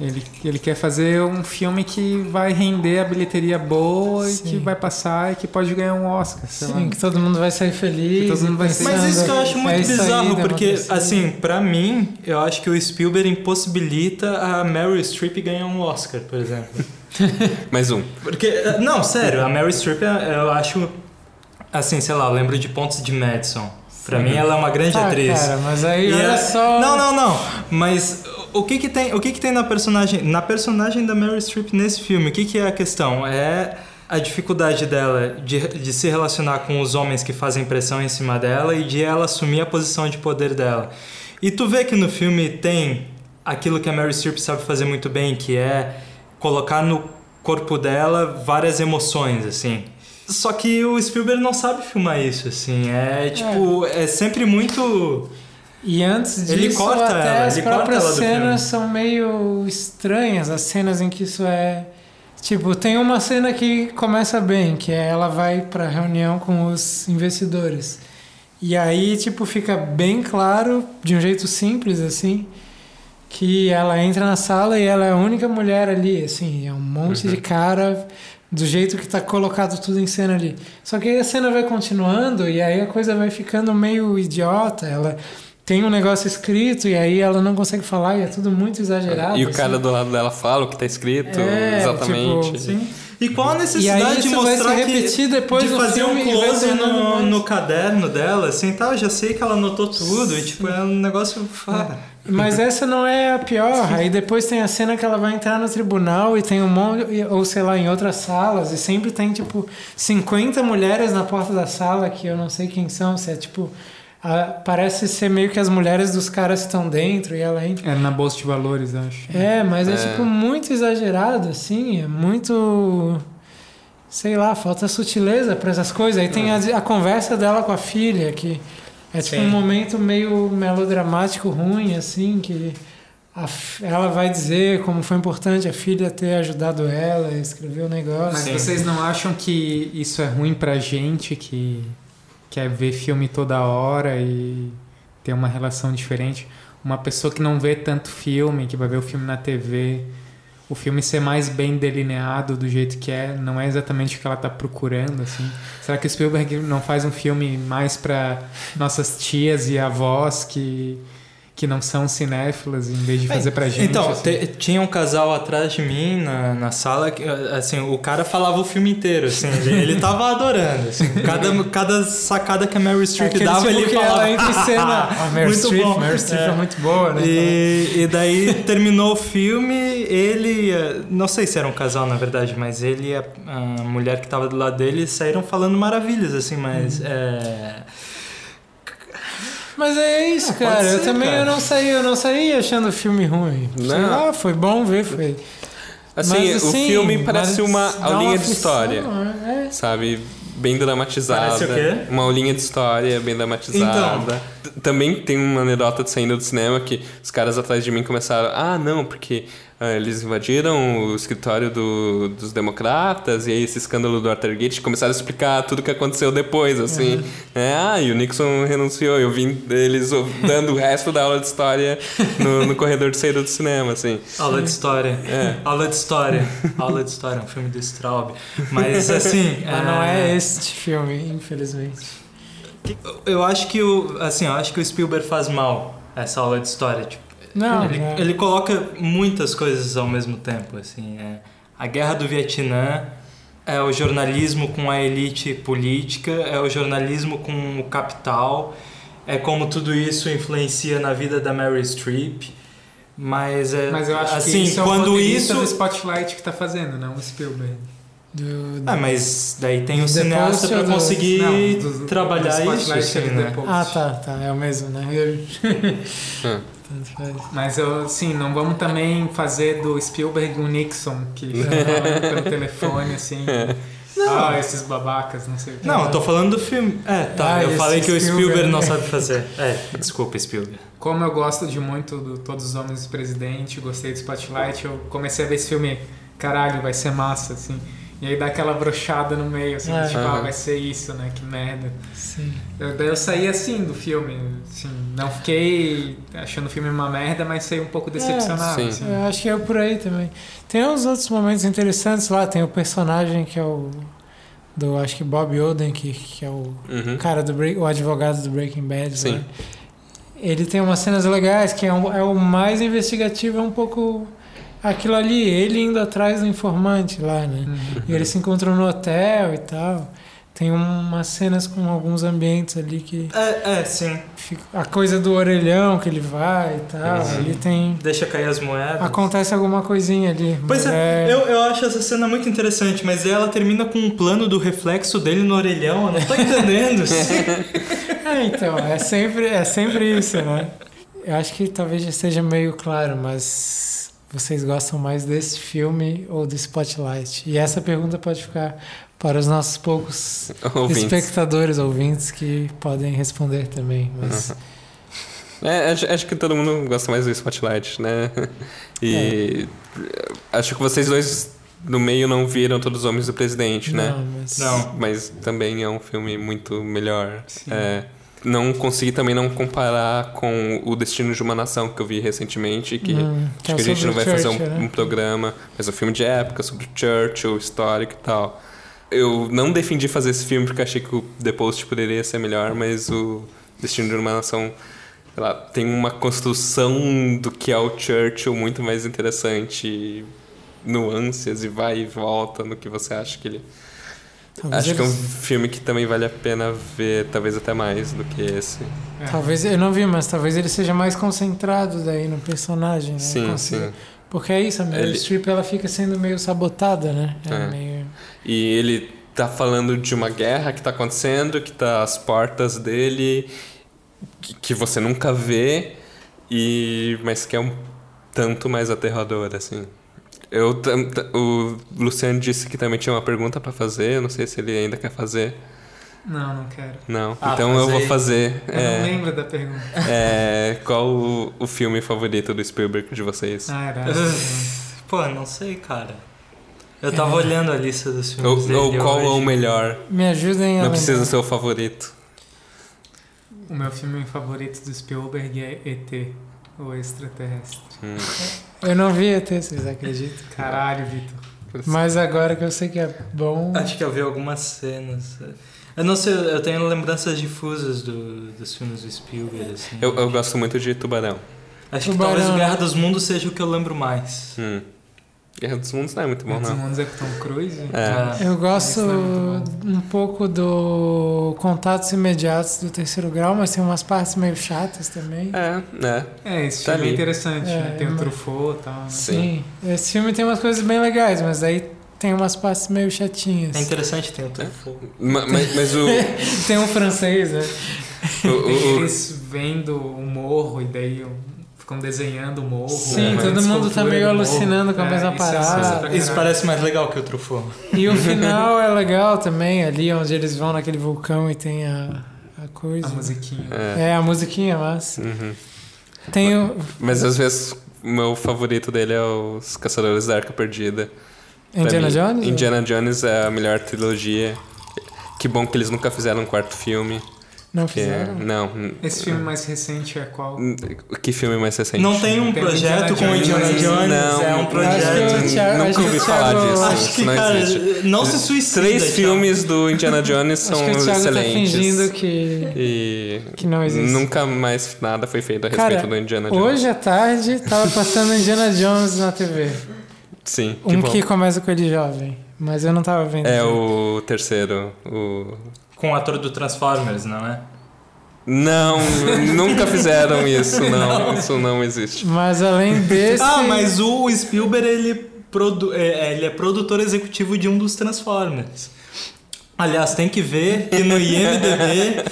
Ele, ele quer fazer um filme que vai render a bilheteria boa Sim. e que vai passar e que pode ganhar um Oscar. Sim, lá. que todo mundo vai sair feliz. todo mundo vai Mas isso que eu acho muito bizarro, porque, assim, para mim, eu acho que o Spielberg impossibilita a Meryl Streep ganhar um Oscar, por exemplo. Mais um. Porque, não, sério, a Mary Streep eu acho. Assim, sei lá, eu lembro de Pontos de Madison. Pra Sim. mim ela é uma grande ah, atriz. Cara, mas aí olha é... só. Não, não, não. Mas o que que tem, o que que tem na personagem, na personagem da Mary Streep nesse filme? O que que é a questão? É a dificuldade dela de, de se relacionar com os homens que fazem pressão em cima dela e de ela assumir a posição de poder dela. E tu vê que no filme tem aquilo que a Mary Streep sabe fazer muito bem, que é colocar no corpo dela várias emoções, assim. Só que o Spielberg não sabe filmar isso, assim. É tipo, é, é sempre muito. E antes disso, Ele corta até ela, as próprias cenas são meio estranhas, as cenas em que isso é. Tipo, tem uma cena que começa bem, que é ela vai pra reunião com os investidores. E aí, tipo, fica bem claro, de um jeito simples, assim, que ela entra na sala e ela é a única mulher ali, assim, é um monte de cara do jeito que tá colocado tudo em cena ali. Só que aí a cena vai continuando e aí a coisa vai ficando meio idiota, ela tem um negócio escrito e aí ela não consegue falar e é tudo muito exagerado. E o cara assim. do lado dela fala o que tá escrito, É, exatamente. tipo, Sim. E qual a E aí necessidade de isso vai mostrar se repetir que depois de fazer um close no, no caderno dela, assim, tá? Eu já sei que ela anotou tudo e tipo é um negócio. Ah, Mas essa não é a pior. Aí depois tem a cena que ela vai entrar no tribunal e tem um monte, ou sei lá, em outras salas, e sempre tem tipo 50 mulheres na porta da sala que eu não sei quem são, se é tipo. a- parece ser meio que as mulheres dos caras que estão dentro e ela entra. É na Bolsa de Valores, acho. É, mas é, É. tipo muito exagerado, assim, é muito. Sei lá, falta sutileza para essas coisas. Aí tem a, a conversa dela com a filha, que é tipo Sim. um momento meio melodramático ruim, assim, que a ela vai dizer como foi importante a filha ter ajudado ela a escrever o negócio. Mas Sim. vocês não acham que isso é ruim pra gente que quer ver filme toda hora e ter uma relação diferente? Uma pessoa que não vê tanto filme, que vai ver o filme na TV, o filme ser mais bem delineado do jeito que é, não é exatamente o que ela tá procurando, assim. Será que o Spielberg não faz um filme mais pra nossas tias e avós que que não são cinéfilas em vez de fazer pra gente? Então, assim? te- tinha um casal atrás de mim na, na sala, que, assim, o cara falava o filme inteiro, assim, ele, ele tava adorando, assim, cada, cada sacada que a Meryl Streep Aquele dava, ele falava. ela entra em cena. A Meryl Muito Streep. Meryl Streep é. É. muito boa, né? E, e daí terminou o filme, ele, não sei se era um casal na verdade, mas ele e a, a mulher que tava do lado dele saíram falando maravilhas, assim, mas é, Mas é isso, Ah, cara. pode eu ser, também cara. eu não saí, eu não saí achando o filme ruim. Sei Não. lá, foi bom ver, foi. Assim, Mas, o assim, filme parece uma aulinha de história, é. sabe? Bem dramatizada. Parece o quê? Uma aulinha de história bem dramatizada. Então. Também tem uma anedota de saindo do cinema que os caras atrás de mim começaram, ah, não, porque ah, eles invadiram o escritório do- dos democratas e aí esse escândalo do Watergate começaram a explicar tudo que aconteceu depois, assim. Uhum. É, ah, e o Nixon renunciou. Eu vim eles dando o resto da aula de história no, no corredor de saída do cinema, assim. aula de história, É. aula de história, aula de história, um filme do Straub, mas assim, Mas não é este filme, infelizmente. Eu acho que o, assim, eu acho que o Spielberg faz mal essa aula de história, tipo, Não, ele, é. ele coloca muitas coisas ao mesmo tempo, assim, é a guerra do Vietnã, é o jornalismo com a elite política, é o jornalismo com o capital, é como tudo isso influencia na vida da Mary Streep, mas é Mas eu acho assim, que isso é o isso do Spotlight que tá fazendo, não o Spielberg. Do, Ah, mas daí tem o cineasta do- conseguir Não, do- do trabalhar isso, assim, é do né? Ah, tá, tá. É o mesmo, né? Eu- Ah. Mas eu, sim, não vamos também fazer do Spielberg um Nixon, que falando pelo telefone, assim. Ah, esses babacas, não sei o que. Não, eu tô falando do filme. É, tá. Ah, eu falei que o Spielberg, Spielberg não sabe fazer. É, desculpa, Spielberg. Como eu gosto de muito do Todos os Homens do Presidente, gostei do Spotlight, eu comecei a ver esse filme, caralho, vai ser massa, assim. E aí dá aquela brochada no meio, assim, É. tipo, ah, vai ser isso, né? Que merda. Sim. Eu, daí eu saí assim do filme, assim, não fiquei achando o filme uma merda, mas saí um pouco decepcionado. sim. assim. Eu acho que é por aí também. Tem uns outros momentos interessantes lá. Tem o personagem que é o. Do, acho que Bob Oden, que, que é o Uhum. cara do o advogado do Breaking Bad. Sim. né? Ele tem umas cenas legais, que é, um- é o mais investigativo, é um pouco aquilo ali, ele indo atrás do informante lá, né? Uhum. E eles se encontram no hotel e tal. Tem umas cenas com alguns ambientes ali que É, é, sim. fica, a coisa do orelhão que ele vai e tal. Uhum. Ele tem Deixa cair as moedas. acontece alguma coisinha ali. Pois mas é, eu, eu acho essa cena muito interessante, mas ela termina com um plano do reflexo dele no orelhão. Eu não tô entendendo. É, então, é sempre, é sempre isso, né? Eu acho que talvez já esteja meio claro, mas vocês gostam mais desse filme ou do Spotlight? E essa pergunta pode ficar para os nossos poucos Ouvintes. espectadores, ouvintes, que podem responder também. Mas É, acho, acho, que todo mundo gosta mais do Spotlight, né? E é. acho que vocês dois no meio não viram Todos os Homens do Presidente, né? Não, mas... Não. mas também é um filme muito melhor. É, não consegui também não comparar com O Destino de uma Nação que eu vi recentemente, que hum, acho que, a gente não vai Churchill, fazer um, né? um, programa, mas é um filme de época sobre Churchill, histórico e tal. Eu não defendi fazer esse filme porque achei que o The Post poderia ser melhor, mas o Destino de uma Nação lá, tem uma construção do que é o Churchill muito mais interessante, nuances e vai e volta no que você acha que ele. Talvez Acho eles... que é um filme que também vale a pena ver, talvez até mais do que esse. É. Talvez, eu não vi, mas talvez ele seja mais concentrado daí no personagem, né? Sim, sim. Porque é isso, a Meryl ele... Streep ela fica sendo meio sabotada, né? É é. Meio... E ele tá falando de uma guerra que tá acontecendo, que tá às portas dele, que, que você nunca vê, e mas que é um tanto mais aterrador, assim. Eu, o Luciano disse que também tinha uma pergunta para fazer, eu não sei se ele ainda quer fazer. Não, não quero. Não, ah, então eu vou fazer. Eu é, não lembro da pergunta. É, qual o, o filme favorito do Spielberg de vocês? Ah, era. Pô, não sei, cara. Eu tava é. olhando a lista dos filmes. Ou, ou qual é o melhor? Me ajudem a. Não precisa ser o favorito. O meu filme favorito do Spielberg é E.T., o extraterrestre. Hum. Eu não vi ET, vocês acreditam? Caralho, Vitor. Mas agora que eu sei que é bom. Acho que eu vi algumas cenas. Eu não sei, eu tenho lembranças difusas do, dos filmes do Spielberg. Assim. Eu, eu gosto muito de Tubarão. Acho Tubarão. que talvez o Guerra dos Mundos seja o que eu lembro mais. Hum. Guerra dos Mundos não é muito bom, Guerra não. Guerra dos Mundos é com Tom Cruise? É. é. Eu gosto é um pouco do Contatos Imediatos do Terceiro Grau, mas tem umas partes meio chatas também. É, é. É, esse tá filme é ali. é interessante, é, né? Tem o Truffaut e tal. Né? Sim. Sim. Esse filme tem umas coisas bem legais, mas aí tem umas partes meio chatinhas. É interessante, tem o Truffaut. Mas, mas o... tem um francês, né? O, o, Eles vendo o morro e daí ficam desenhando o morro. Sim, né? todo mundo tá meio alucinando com a é, mesma é parada. É isso parece mais legal que o Truffaut. E o final é legal também, ali onde eles vão naquele vulcão e tem a, a coisa. A musiquinha. É, é a musiquinha, mas. Uhum. Tem o... Mas às vezes o meu favorito dele é os Caçadores da Arca Perdida. Indiana mim, Jones? Indiana Jones é a melhor trilogia. Que bom que eles nunca fizeram um quarto filme. Não fizeram? É, não. Esse filme mais recente é qual? Que filme mais recente? Não tem um tem projeto com o Indiana Jones. Não, é um projeto. Thiago, Nunca ouvi falar disso. Acho que, não cara, existe. não se suicida. Três Thiago. filmes do Indiana Jones são acho que o Thiago excelentes. Tá fingindo que, e que não existe. Nunca mais nada foi feito a cara, respeito do Indiana Jones. Hoje à tarde tava passando Indiana Jones na TV. Sim. Que um bom. que começa com ele jovem. Mas eu não tava vendo. É o terceiro. O... Com o ator do Transformers, não é? Não, nunca fizeram isso, não. Isso não existe. Mas além desse. Ah, mas o Spielberg ele, produ... É, é, ele é produtor executivo de um dos Transformers. Aliás, tem que ver que no IMDb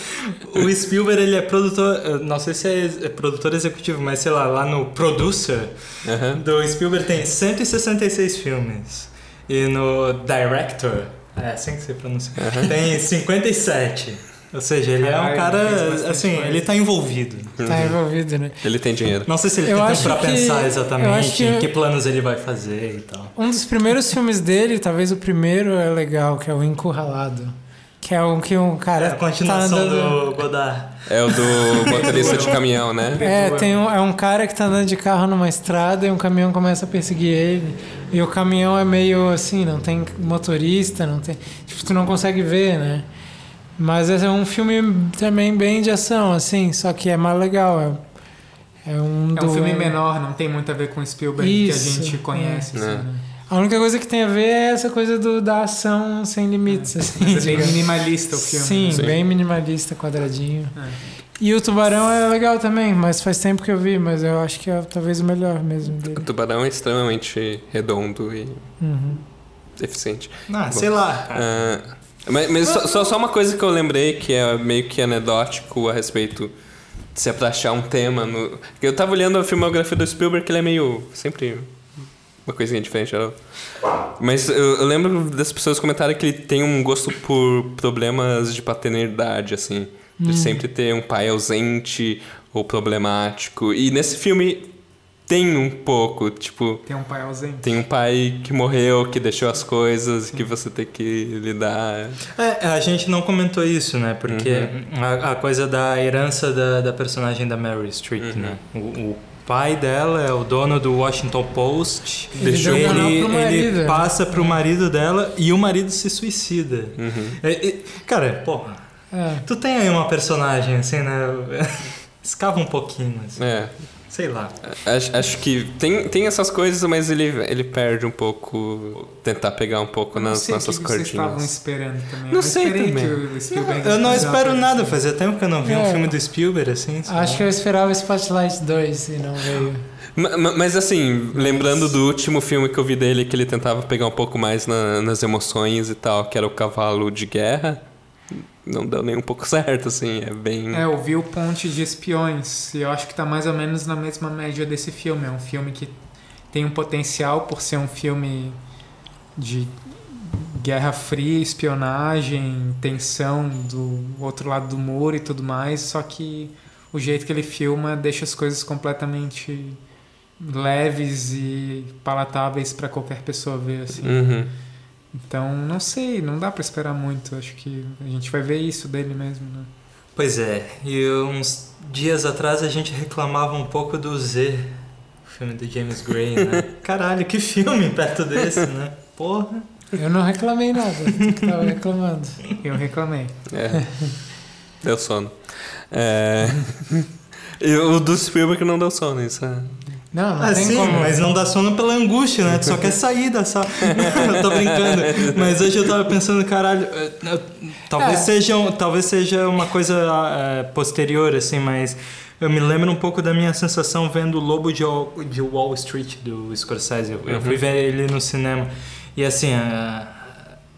o Spielberg ele é produtor, não sei se é produtor executivo, mas sei lá, lá no producer uhum. do Spielberg tem 166 filmes. E no director, é assim que se pronuncia, uhum. tem 57. Ou seja, ele Caralho, é um cara, assim, coisa. ele tá envolvido. Tá uhum. envolvido, né? Ele tem dinheiro. Não sei se ele eu tem tempo pra que, pensar exatamente que em que planos ele vai fazer e tal. Um dos primeiros filmes dele, talvez o primeiro é legal, que é o Encurralado. Que é um que um cara. É a continuação tá andando... do Godard. É o do motorista de caminhão, né? É, tem um, é um cara que tá andando de carro numa estrada e um caminhão começa a perseguir ele. E o caminhão é meio assim, não tem motorista, não tem. Tipo, tu não consegue ver, né? Mas é um filme também bem de ação, assim, só que é mais legal. É, é um, é um filme menor, não tem muito a ver com Spielberg Isso, que a gente conhece. É. Assim, né? A única coisa que tem a ver é essa coisa do, da ação sem limites. É. Assim, Mas é bem minimalista o filme. Sim, né? Sim, bem minimalista, quadradinho. É. E o Tubarão é legal também, mas faz tempo que eu vi, mas eu acho que é talvez o melhor mesmo dele. O Tubarão é extremamente redondo e uhum. eficiente. Ah, Bom, sei lá. Uh, mas, mas só, só, uma coisa que eu lembrei que é meio que anedótico a respeito de se é pra achar um tema. No... Eu tava olhando a filmografia do Spielberg, que ele é meio. sempre uma coisinha diferente. Mas eu, eu, lembro das pessoas comentarem que ele tem um gosto por problemas de paternidade, assim. De hum. sempre ter um pai ausente ou problemático. E nesse filme tem um pouco, tipo. Tem um pai ausente. Tem um pai que morreu, que deixou as coisas, Sim. que você tem que lidar. É, a gente não comentou isso, né? Porque uhum. a, a, coisa da herança da, da personagem da Mary Street, uhum. né? O, o, pai dela é o dono do Washington Post. Ele, deixou ele, ele passa pro marido dela e o marido se suicida. Uhum. É, é, cara, porra. É. Tu tem aí uma personagem assim, né? Escava um pouquinho. Assim. É. Sei lá. Acho, acho que tem, tem essas coisas, mas ele, ele perde um pouco. Tentar pegar um pouco nas sei nossas que cordinhas. Vocês estavam esperando também. Não sei também. Não, eu não espero nada. Fazia tempo que eu não vi é. um filme do Spielberg assim. Acho que eu esperava Spotlight 2 e não veio. Mas assim, lembrando do último filme que eu vi dele, que ele tentava pegar um pouco mais na, nas emoções e tal, que era o Cavalo de Guerra não deu nem um pouco certo, assim, é bem... É, eu vi o Ponte de Espiões, e eu acho que tá mais ou menos na mesma média desse filme, é um filme que tem um potencial por ser um filme de guerra fria, espionagem, tensão do outro lado do muro e tudo mais, só que o jeito que ele filma deixa as coisas completamente leves e palatáveis para qualquer pessoa ver, assim. Uhum. Então, não sei, não dá para esperar muito. Acho que a gente vai ver isso dele mesmo, né? Pois é, e uns dias atrás a gente reclamava um pouco do Z, o filme do James Gray, né? Caralho, que filme perto desse, né? Porra. Eu não reclamei nada, tava reclamando. Eu reclamei. É. Deu sono. É... E o do Spielberg não deu sono, isso é... Não, não ah, tem como. mas não dá sono pela angústia, né? Tu só quer sair da sala. eu tô brincando. Mas hoje eu tava pensando, caralho, talvez, é. seja, talvez seja uma coisa é, posterior, assim, mas eu me lembro um pouco da minha sensação vendo o Lobo de, de Wall Street do Scorsese. Eu, uhum. fui ver ele no cinema. E assim, a,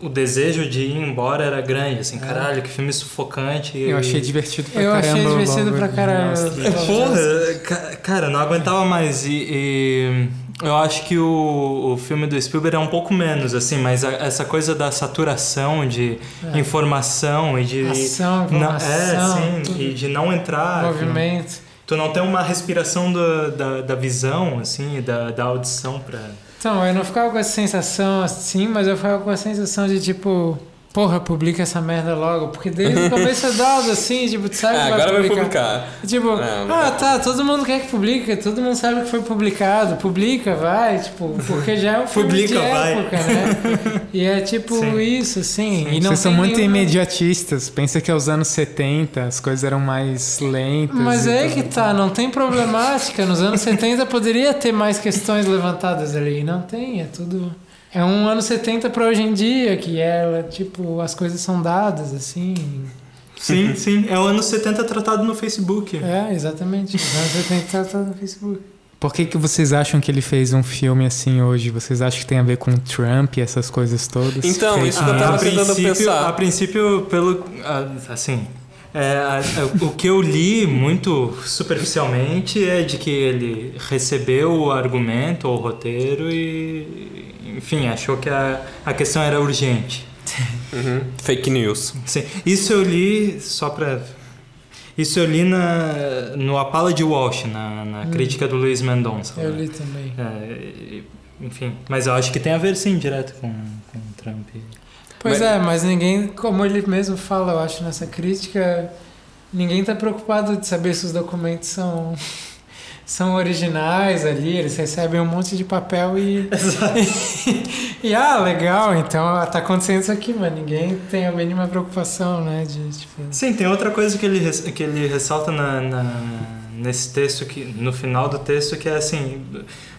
o desejo de ir embora era grande, assim, é. caralho, que filme sufocante. Eu achei divertido pra eu caramba. Eu achei divertido pra caramba. Porra, cara, não aguentava mais. E, e, eu acho que o, o filme do Spielberg é um pouco menos, assim, mas a, essa coisa da saturação de é. informação e de. Ação, informação. É, sim, e de não entrar. Movimento. Tu não tem uma respiração do, da, da visão, assim, da, da audição pra então, eu não ficava com essa sensação assim, mas eu ficava com a sensação de tipo, Porra, publica essa merda logo. Porque desde o começo é dado assim, tipo, tu sabe ah, que vai agora publicar. vai publicar. Tipo, não, ah, tá, todo mundo quer que publique, todo mundo sabe que foi publicado. Publica, vai, tipo, porque já é um filme publica, de vai. época, né? E é tipo Sim. isso, assim. Sim. E não Vocês são muito nenhuma... imediatistas. Pensa que aos anos 70 as coisas eram mais lentas. Mas é que tá, não tem problemática. Nos anos 70 poderia ter mais questões levantadas ali. Não tem, é tudo. É um ano 70 para hoje em dia, que é, tipo, as coisas são dadas, assim. Sim, sim. É o ano 70 tratado no Facebook. É, exatamente. É o ano 70 tratado no Facebook. Por que, que vocês acham que ele fez um filme assim hoje? Vocês acham que tem a ver com Trump e essas coisas todas? Então, isso que eu tava tentando pensar. A princípio, pelo. Assim, é, o que eu li muito superficialmente é de que ele recebeu o argumento ou o roteiro e, enfim, achou que a, a questão era urgente. Uhum. Fake news. Sim. Isso eu li só para isso eu li na, no Apala de Walsh, na, na hum. crítica do Luiz Mendonça. Eu li também. É, enfim, mas eu acho que tem a ver sim direto com, com Trump. Pois mas... é, mas ninguém, como ele mesmo fala, eu acho, nessa crítica, ninguém está preocupado de saber se os documentos são são originais ali, eles recebem um monte de papel e. e, e, ah, legal, então tá acontecendo isso aqui, mas ninguém tem a mínima preocupação, né? De, tipo... Sim, tem outra coisa que ele, que ele ressalta na, na, nesse texto, que, no final do texto, que é assim.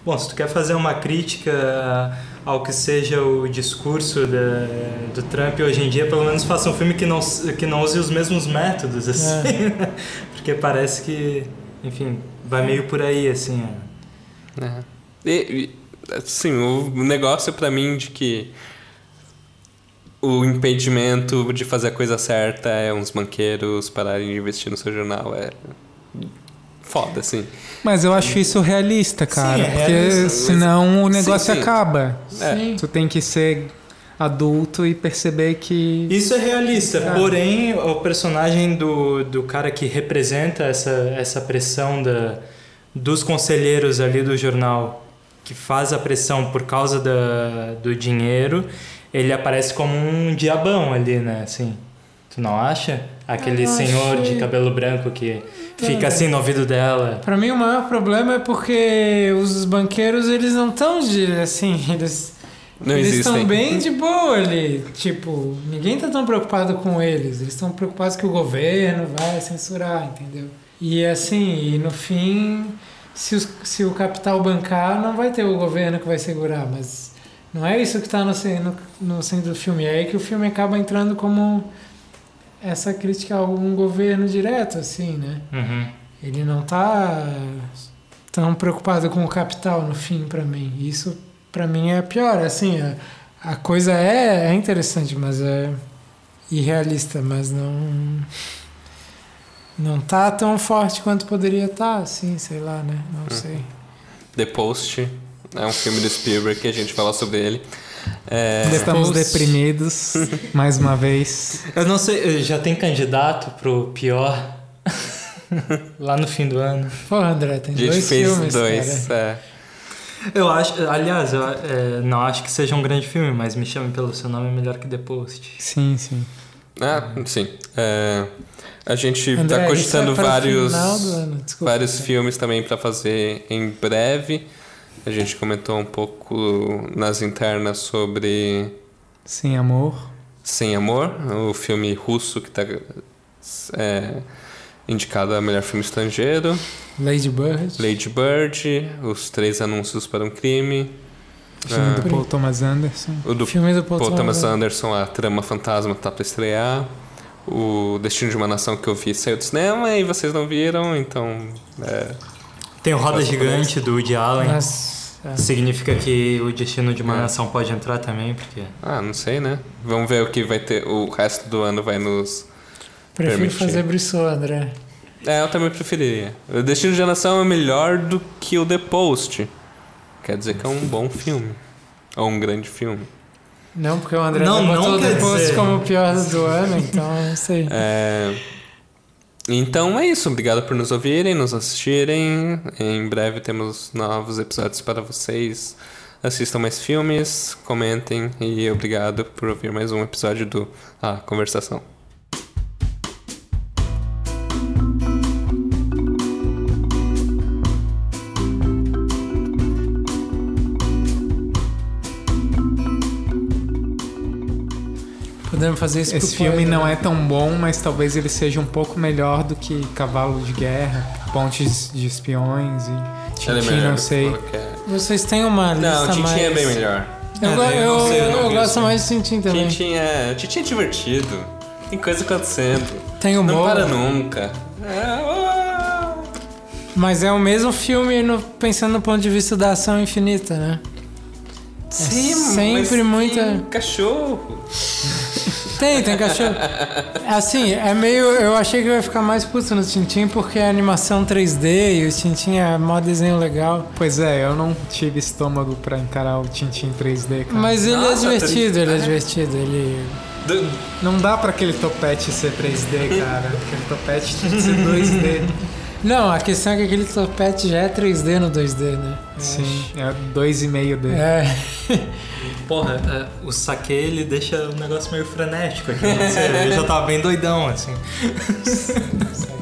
Bom, se tu quer fazer uma crítica ao que seja o discurso da, do Trump hoje em dia, pelo menos faça um filme que não, que não use os mesmos métodos, assim. É. Porque parece que, enfim, vai meio por aí, assim. É. E, assim, o negócio para mim de que o impedimento de fazer a coisa certa é uns banqueiros pararem de investir no seu jornal. É foda, assim. Mas eu acho isso realista, cara. Sim, é porque realista, senão o negócio assim, acaba. É. Tu tem que ser adulto e perceber que. Isso é realista, é. porém o personagem do, do cara que representa essa, essa pressão da, dos conselheiros ali do jornal, que faz a pressão por causa da, do dinheiro, ele aparece como um diabão ali, né? Assim, tu não acha? Aquele senhor achei... de cabelo branco que fica assim no ouvido dela. Para mim o maior problema é porque os banqueiros eles não estão de assim, eles não eles existem. estão bem de boa ali. Tipo, ninguém tá tão preocupado com eles. Eles estão preocupados que o governo vai censurar, entendeu? E assim, e no fim, se, os, se o capital bancar, não vai ter o governo que vai segurar. Mas não é isso que está no, no, no centro do filme. É aí que o filme acaba entrando como essa crítica a um governo direto, assim, né? Uhum. Ele não tá tão preocupado com o capital no fim, para mim. Isso para mim é pior. Assim, a, a coisa é, é interessante, mas é irrealista, mas não não tá tão forte quanto poderia estar, tá, assim, sei lá, né? Não hum. sei. The Post é um filme do Spielberg que a gente fala sobre ele. É... Estamos Post. deprimidos mais uma vez. Eu não sei, já tem candidato pro pior lá no fim do ano. Pô, André, tem dois filmes, dois, cara. É. Eu acho, aliás, eu é, não acho que seja um grande filme, mas Me Chame Pelo Seu Nome é melhor que The Post. Sim, sim. Ah, sim. É, a gente está cogitando é vários, vários filmes também para fazer em breve. A gente comentou um pouco nas internas sobre. Sem Amor. Sem Amor, o filme russo que está é, indicado a melhor filme estrangeiro. Lady Bird. Lady Bird, Os Três Anúncios para um Crime. O filme do ah, Paul Thomas Anderson. O do filme do Paul, Paul Thomas Anderson, a Trama Fantasma tá para estrear. O Destino de uma Nação que eu vi saiu do cinema e vocês não viram, então. É, Tem o Roda Gigante do Woody Allen. Mas, é. Significa que o Destino de uma é. Nação pode entrar também, porque. Ah, não sei, né? Vamos ver o que vai ter. O resto do ano vai nos. Prefiro permitir. fazer Brissot, André. É, eu também preferiria. O Destino de Nação é melhor do que o The Post. Quer dizer que é um bom filme. Ou um grande filme. Não, porque o André não, botou o The Post dizer. como o pior do ano, então não sei. É... Então é isso. Obrigado por nos ouvirem, nos assistirem. Em breve temos novos episódios para vocês. Assistam mais filmes, comentem e obrigado por ouvir mais um episódio do A Conversação. Podemos fazer isso Esse filme não é tão bom, mas talvez ele seja um pouco melhor do que Cavalo de Guerra, Pontes de Espiões e Tintin, não sei. Vocês têm uma lista Não, Tintin mais... é bem melhor. Eu, eu, eu, eu, eu gosto mais de Tintin também. Tintin é, Tintin é divertido. Tem coisa acontecendo. Tem humor. Não para nunca. É, Mas é o mesmo filme no, pensando no ponto de vista da ação infinita, né? Sim, é sempre muita. Tem cachorro. Tem, tem cachorro. Assim, é meio. Eu achei que eu ia ficar mais puto no Tintin porque é animação 3D e o Tintin é mó desenho legal. Pois é, eu não tive estômago pra encarar o Tintin 3D, cara. Mas ele é Nossa, é divertido, ele é divertido. Ele. Não dá pra aquele topete ser 3D, cara. Aquele topete tem que ser 2D. Não, a questão é que aquele topete já é 3D no 2D, né? Eu Sim, acho. é 2,5D. É. Porra, é, o saque ele deixa o negócio meio frenético aqui. eu já tava bem doidão, assim.